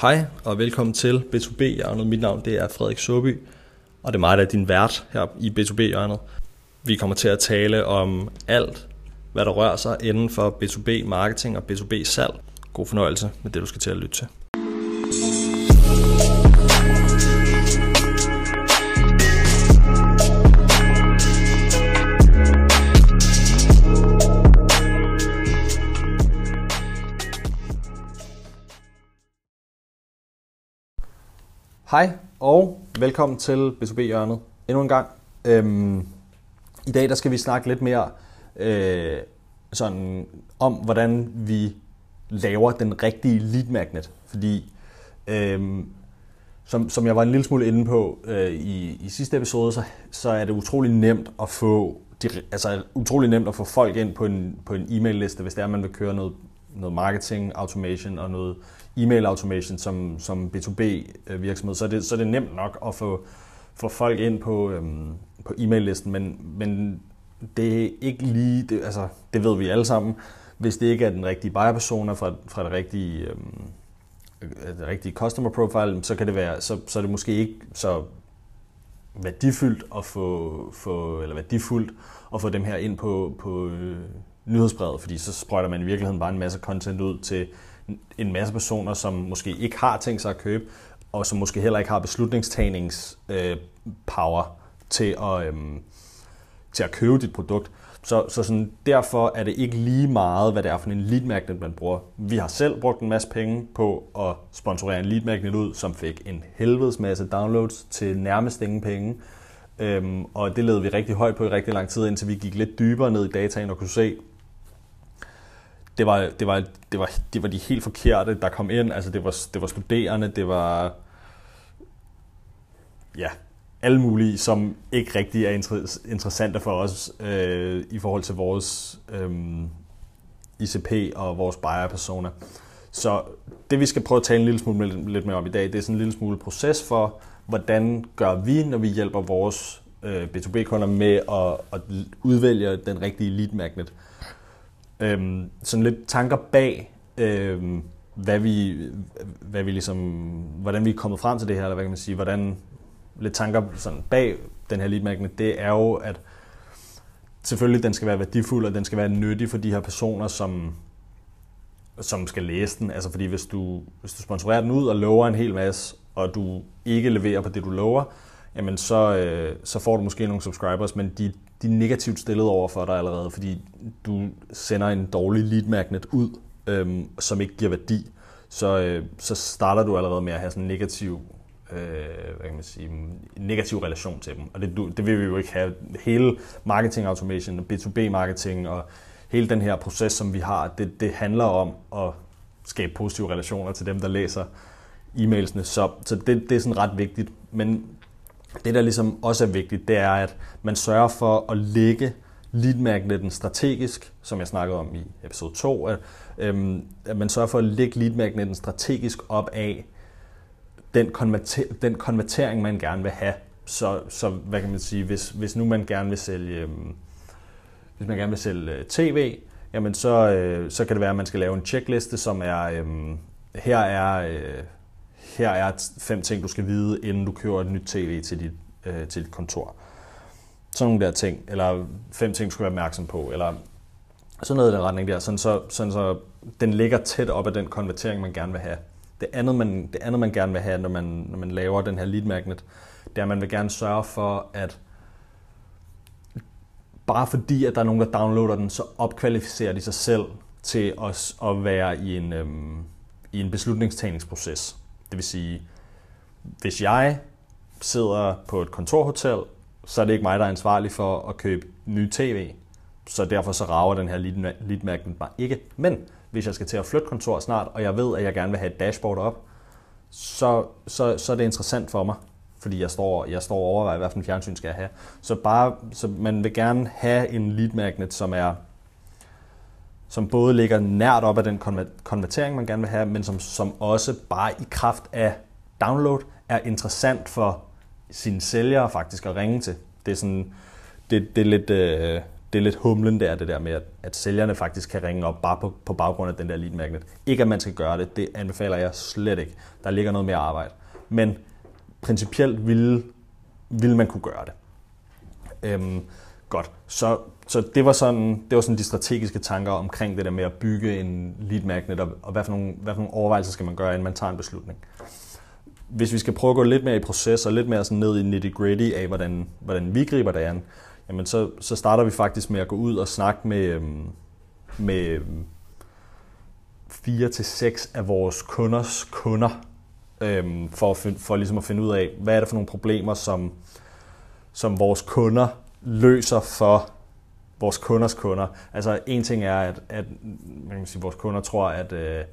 Hej og velkommen til B2B-hjørnet. Mit navn det er Frederik Søby, og det er mig, der er din vært her i B2B-hjørnet. Vi kommer til at tale om alt, hvad der rører sig inden for B2B-marketing og B2B-salg. God fornøjelse med det, du skal til at lytte til. Hej og velkommen til B2B-hjørnet endnu en gang. Øhm, I dag der skal vi snakke lidt mere øh, sådan om, hvordan vi laver den rigtige lead magnet. Fordi øhm, som, som jeg var en lille smule inde på øh, i, i sidste episode, så, så er det utrolig nemt at få de, altså utrolig nemt at få folk ind på en, på en e-mail-liste, hvis det er, at man vil køre noget, noget marketing automation og noget e-mail automation som, som B2B øh, virksomhed, så er, det, så er det nemt nok at få, få folk ind på, øhm, på e-mail-listen, men, men det er ikke lige, det, altså, det ved vi alle sammen, hvis det ikke er den rigtige buyer-persona fra, fra det rigtige, øhm, øh, det rigtige customer profile, så kan det være, så, så er det måske ikke så værdifuldt at få, få eller værdifuldt at få dem her ind på, på øh, nyhedsbrevet, fordi så sprøjter man i virkeligheden bare en masse content ud til en masse personer, som måske ikke har tænkt sig at købe, og som måske heller ikke har beslutningstagningspower øh, til, at, øh, til at købe dit produkt. Så, så sådan, derfor er det ikke lige meget, hvad det er for en lead magnet, man bruger. Vi har selv brugt en masse penge på at sponsorere en lead magnet ud, som fik en helvedes masse downloads til nærmest ingen penge. Øhm, og det led vi rigtig højt på i rigtig lang tid, indtil vi gik lidt dybere ned i dataen og kunne se, det var, det var, det var, det var de helt forkerte, der kom ind. Altså det var, det var studerende, det var ja, alle mulige, som ikke rigtig er interessante for os øh, i forhold til vores øh, ICP og vores buyer-persona. Så det vi skal prøve at tale en lille smule lidt mere om i dag, det er sådan en lille smule proces for, hvordan gør vi, når vi hjælper vores øh, B2B-kunder med at, at udvælge den rigtige lead magnet. Øhm, sådan lidt tanker bag, øhm, hvad vi, hvad vi ligesom, hvordan vi er kommet frem til det her, eller hvad kan man sige, hvordan, lidt tanker sådan bag den her lead magnet, det er jo, at selvfølgelig den skal være værdifuld, og den skal være nyttig for de her personer, som, som skal læse den. Altså fordi hvis du, hvis du sponsorerer den ud og lover en hel masse, og du ikke leverer på det, du lover, jamen så, øh, så får du måske nogle subscribers, men de, de er negativt stillet over for dig allerede, fordi du sender en dårlig lead magnet ud, øhm, som ikke giver værdi. Så, øh, så starter du allerede med at have sådan en negativ, øh, hvad kan man sige, en negativ relation til dem. Og det, du, det vil vi jo ikke have. Hele marketing automation, B2B marketing og hele den her proces, som vi har, det, det handler om at skabe positive relationer til dem, der læser e-mailsene. Så, så det, det er sådan ret vigtigt. Men det, der ligesom også er vigtigt, det er, at man sørger for at lægge lead magneten strategisk, som jeg snakkede om i episode 2, at, øhm, at man sørger for at lægge lead magneten strategisk op af den, konverter, den konvertering, man gerne vil have. Så, så hvad kan man sige, hvis, hvis nu man gerne vil sælge, øhm, hvis man gerne vil sælge øh, tv, jamen så, øh, så kan det være, at man skal lave en checkliste, som er, øhm, her er øh, her er fem ting, du skal vide, inden du køber et nyt tv til dit, øh, til dit kontor. Sådan nogle der ting, eller fem ting, du skal være opmærksom på, eller sådan noget i den retning der, sådan så, sådan så den ligger tæt op af den konvertering, man gerne vil have. Det andet, man, det andet, man gerne vil have, når man, når man laver den her lead magnet, det er, at man vil gerne sørge for, at bare fordi, at der er nogen, der downloader den, så opkvalificerer de sig selv til at, at være i en, øhm, i en beslutningstagningsproces. Det vil sige, hvis jeg sidder på et kontorhotel, så er det ikke mig, der er ansvarlig for at købe ny tv. Så derfor så rager den her lead magnet mig ikke. Men hvis jeg skal til at flytte kontor snart, og jeg ved, at jeg gerne vil have et dashboard op, så, så, så er det interessant for mig, fordi jeg står, jeg står og overvejer, hvad for en fjernsyn skal jeg have. Så, bare, så man vil gerne have en lead magnet, som er som både ligger nært op af den konvertering, man gerne vil have, men som, som også bare i kraft af download er interessant for sine sælgere faktisk at ringe til. Det er, sådan, det, det er lidt, øh, det er lidt humlen der, det der med, at, at sælgerne faktisk kan ringe op bare på, på baggrund af den der lead magnet. Ikke at man skal gøre det, det anbefaler jeg slet ikke. Der ligger noget mere arbejde. Men principielt ville, ville man kunne gøre det. Øhm, godt, så, så det var sådan, det var sådan de strategiske tanker omkring det der med at bygge en lead magnet, og, og hvad, for nogle, hvad for nogle overvejelser skal man gøre, inden man tager en beslutning. Hvis vi skal prøve at gå lidt mere i proces, og lidt mere sådan ned i nitty-gritty af, hvordan, hvordan vi griber det an, jamen så, så starter vi faktisk med at gå ud og snakke med, øhm, med øhm, fire til seks af vores kunders kunder, øhm, for, at, for ligesom at finde ud af, hvad er det for nogle problemer, som, som vores kunder løser for vores kunders kunder. Altså en ting er, at, at man kan sige, vores kunder tror, at øh,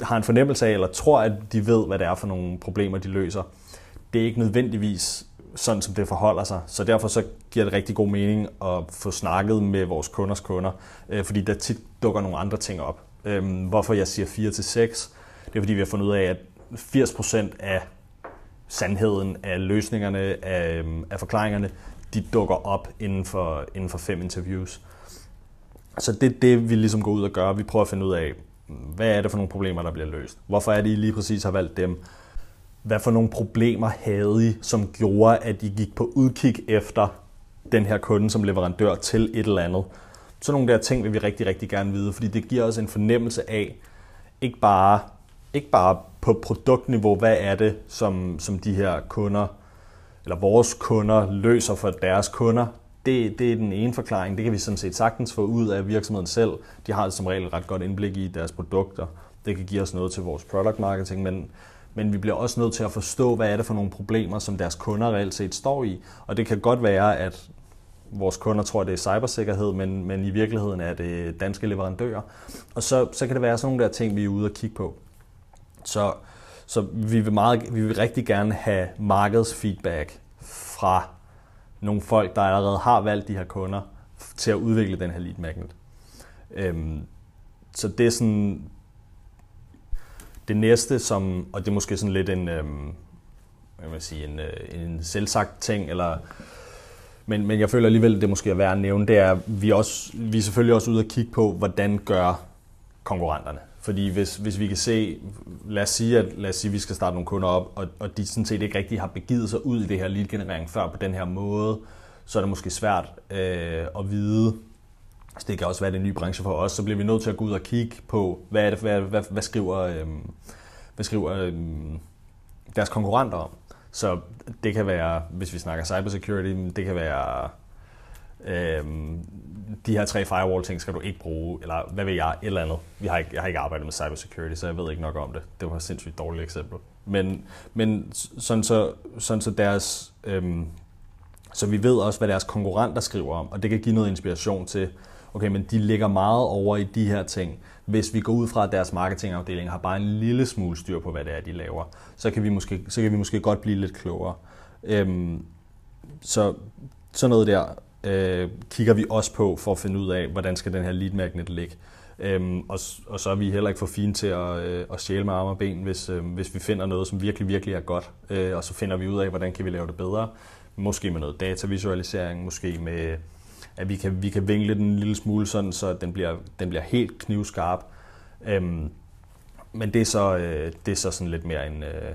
har en fornemmelse af, eller tror, at de ved, hvad det er for nogle problemer, de løser. Det er ikke nødvendigvis sådan, som det forholder sig. Så derfor så giver det rigtig god mening at få snakket med vores kunders kunder, øh, fordi der tit dukker nogle andre ting op. Øh, hvorfor jeg siger 4 til 6, det er fordi vi har fundet ud af, at 80% af sandheden, af løsningerne, af, øhm, af forklaringerne, de dukker op inden for, inden for fem interviews. Så det er det, vi ligesom går ud og gør. Vi prøver at finde ud af, hvad er det for nogle problemer, der bliver løst? Hvorfor er det, I lige præcis har valgt dem? Hvad for nogle problemer havde I, som gjorde, at I gik på udkig efter den her kunde som leverandør til et eller andet? Så nogle der ting vil vi rigtig, rigtig gerne vide, fordi det giver os en fornemmelse af, ikke bare, ikke bare på produktniveau, hvad er det, som, som de her kunder, eller vores kunder, løser for deres kunder. Det, det er den ene forklaring. Det kan vi sådan set sagtens få ud af virksomheden selv. De har som regel ret godt indblik i deres produkter. Det kan give os noget til vores product marketing, men, men vi bliver også nødt til at forstå, hvad er det for nogle problemer, som deres kunder reelt set står i. Og det kan godt være, at vores kunder tror, det er cybersikkerhed, men, men i virkeligheden er det danske leverandører. Og så, så kan det være sådan nogle der ting, vi er ude og kigge på. Så, så vi, vil meget, vi vil rigtig gerne have markedsfeedback fra nogle folk, der allerede har valgt de her kunder, til at udvikle den her lead magnet. Øhm, så det er sådan det næste, som, og det er måske sådan lidt en, øhm, hvad man sige, en, øh, en selvsagt ting, eller, men, men jeg føler alligevel, det måske er værd at nævne, det er, at vi, også, vi er selvfølgelig også ude at kigge på, hvordan gør konkurrenterne. Fordi hvis, hvis vi kan se, lad os sige, at lad os sige, at vi skal starte nogle kunder op, og, og de sådan set ikke rigtig har begivet sig ud i det her lead-generering før på den her måde, så er det måske svært øh, at vide, så det kan også være det nye branche for os, så bliver vi nødt til at gå ud og kigge på, hvad, er det, hvad, hvad, hvad skriver, øh, hvad skriver øh, deres konkurrenter om. Så det kan være, hvis vi snakker cybersecurity, det kan være øhm, de her tre firewall-ting skal du ikke bruge, eller hvad ved jeg, et eller andet. Vi har ikke, jeg har ikke arbejdet med cybersecurity, så jeg ved ikke nok om det. Det var et sindssygt dårligt eksempel. Men, men sådan, så, sådan så deres... Øhm, så vi ved også, hvad deres konkurrenter skriver om, og det kan give noget inspiration til, okay, men de ligger meget over i de her ting. Hvis vi går ud fra, at deres marketingafdeling har bare en lille smule styr på, hvad det er, de laver, så kan vi måske, så kan vi måske godt blive lidt klogere. Øhm, så sådan noget der øh, kigger vi også på for at finde ud af, hvordan skal den her lead magnet ligge. Øhm, og, og så er vi heller ikke for fine til at, øh, at sjæle med arme og ben, hvis, øh, hvis vi finder noget, som virkelig, virkelig er godt. Øh, og så finder vi ud af, hvordan kan vi lave det bedre. Måske med noget datavisualisering, måske med, at vi kan, vi kan vinkle den en lille smule sådan, så den bliver, den bliver helt knivskarp. Øhm, men det er, så, øh, det er så sådan lidt mere en... Øh,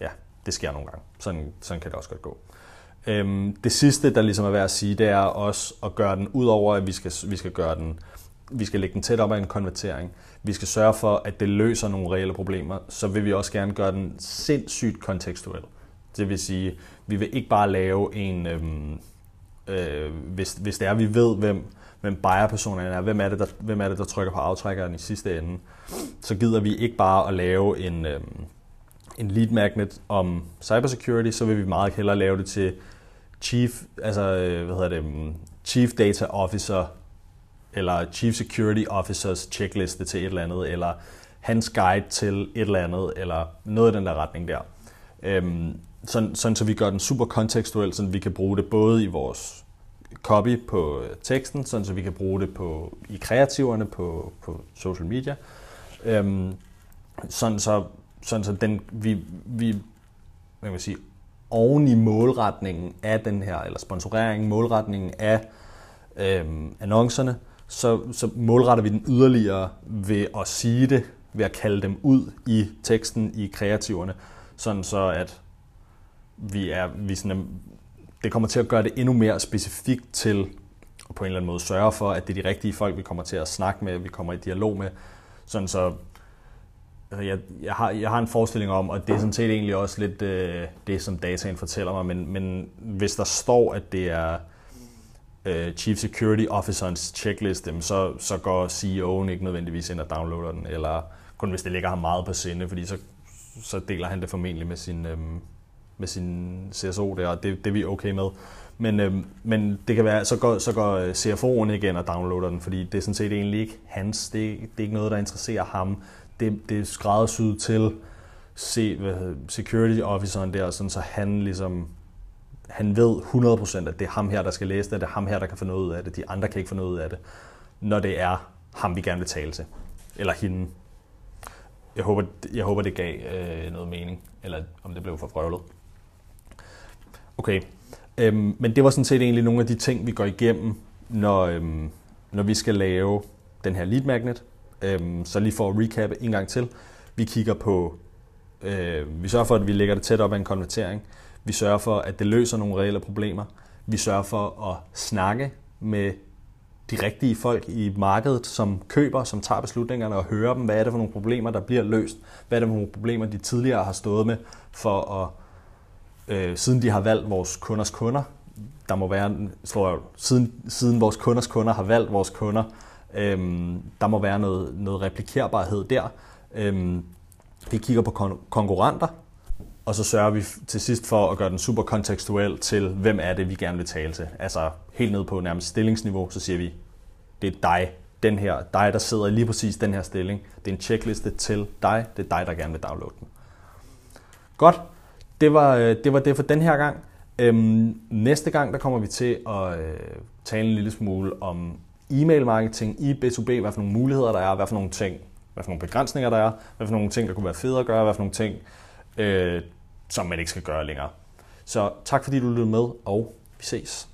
ja, det sker nogle gange. Sådan, sådan kan det også godt gå. Øhm, det sidste, der ligesom er værd at sige, det er også at gøre den, udover at vi skal, vi skal gøre den, vi skal lægge den tæt op af en konvertering, vi skal sørge for, at det løser nogle reelle problemer, så vil vi også gerne gøre den sindssygt kontekstuel. Det vil sige, vi vil ikke bare lave en, øhm, øh, hvis, hvis det er, vi ved, hvem, hvem buyer-personerne er, hvem er, det, der, hvem er det, der trykker på aftrækkeren i sidste ende, så gider vi ikke bare at lave en, øhm, en lead magnet om cybersecurity, så vil vi meget hellere lave det til chief, altså, øh, hvad hedder det, mm, chief data officer, eller chief security officers checkliste til et eller andet, eller hans guide til et eller andet, eller noget i den der retning der. Øhm, sådan, sådan så vi gør den super kontekstuel, så vi kan bruge det både i vores copy på øh, teksten, sådan så vi kan bruge det på, i kreativerne på, på social media. Øhm, sådan så sådan så den, vi, vi hvad kan sige, oven i målretningen af den her, eller sponsoreringen, målretningen af øh, annoncerne, så, så målretter vi den yderligere ved at sige det, ved at kalde dem ud i teksten, i kreativerne, sådan så at vi er, vi sådan, det kommer til at gøre det endnu mere specifikt til at på en eller anden måde sørge for, at det er de rigtige folk, vi kommer til at snakke med, vi kommer i dialog med, sådan så altså, jeg, jeg, har, jeg har en forestilling om, og det er sådan set egentlig også lidt øh, det, som dataen fortæller mig, men, men hvis der står, at det er øh, Chief Security Officer's checklist, så, så går CEO'en ikke nødvendigvis ind og downloader den, eller kun hvis det ligger ham meget på sinde, fordi så, så deler han det formentlig med sin, øh, med sin CSO der, og det, det er vi okay med. Men, øh, men det kan være, så går, så går øh, CFO'en igen og downloader den, fordi det er sådan set egentlig ikke hans, det, det er ikke noget, der interesserer ham. Det, det er skræddersyet til se, hvad, hedder, security officeren der, sådan, så han ligesom han ved 100% at det er ham her, der skal læse det, det er ham her, der kan få noget ud af det, de andre kan ikke få noget ud af det, når det er ham, vi gerne vil tale til. Eller hende. Jeg håber, jeg håber det gav øh, noget mening, eller om det blev for frøvlet. Okay, øhm, men det var sådan set egentlig nogle af de ting, vi går igennem, når, øhm, når vi skal lave den her lead magnet. Øhm, så lige for at recap en gang til. Vi kigger på, øh, vi sørger for, at vi lægger det tæt op af en konvertering. Vi sørger for, at det løser nogle reelle problemer. Vi sørger for at snakke med de rigtige folk i markedet, som køber, som tager beslutningerne og hører dem. Hvad er det for nogle problemer, der bliver løst? Hvad er det for nogle problemer, de tidligere har stået med, for at, øh, siden de har valgt vores kunders kunder. Der må være, tror jeg, siden, siden vores kunders kunder har valgt vores kunder, Øhm, der må være noget, noget replikerbarhed der. Øhm, vi kigger på kon- konkurrenter, og så sørger vi til sidst for at gøre den super kontekstuel til, hvem er det, vi gerne vil tale til. Altså helt ned på nærmest stillingsniveau, så siger vi, det er dig, den her, dig, der sidder i lige præcis den her stilling. Det er en checkliste til dig, det er dig, der gerne vil downloade den. Godt, det var øh, det, var det for den her gang. Øhm, næste gang, der kommer vi til at øh, tale en lille smule om e-mail marketing i B2B, hvad for nogle muligheder der er, hvad for nogle ting, hvad for nogle begrænsninger der er, hvad for nogle ting, der kunne være fede at gøre, hvad for nogle ting, øh, som man ikke skal gøre længere. Så tak fordi du lyttede med, og vi ses.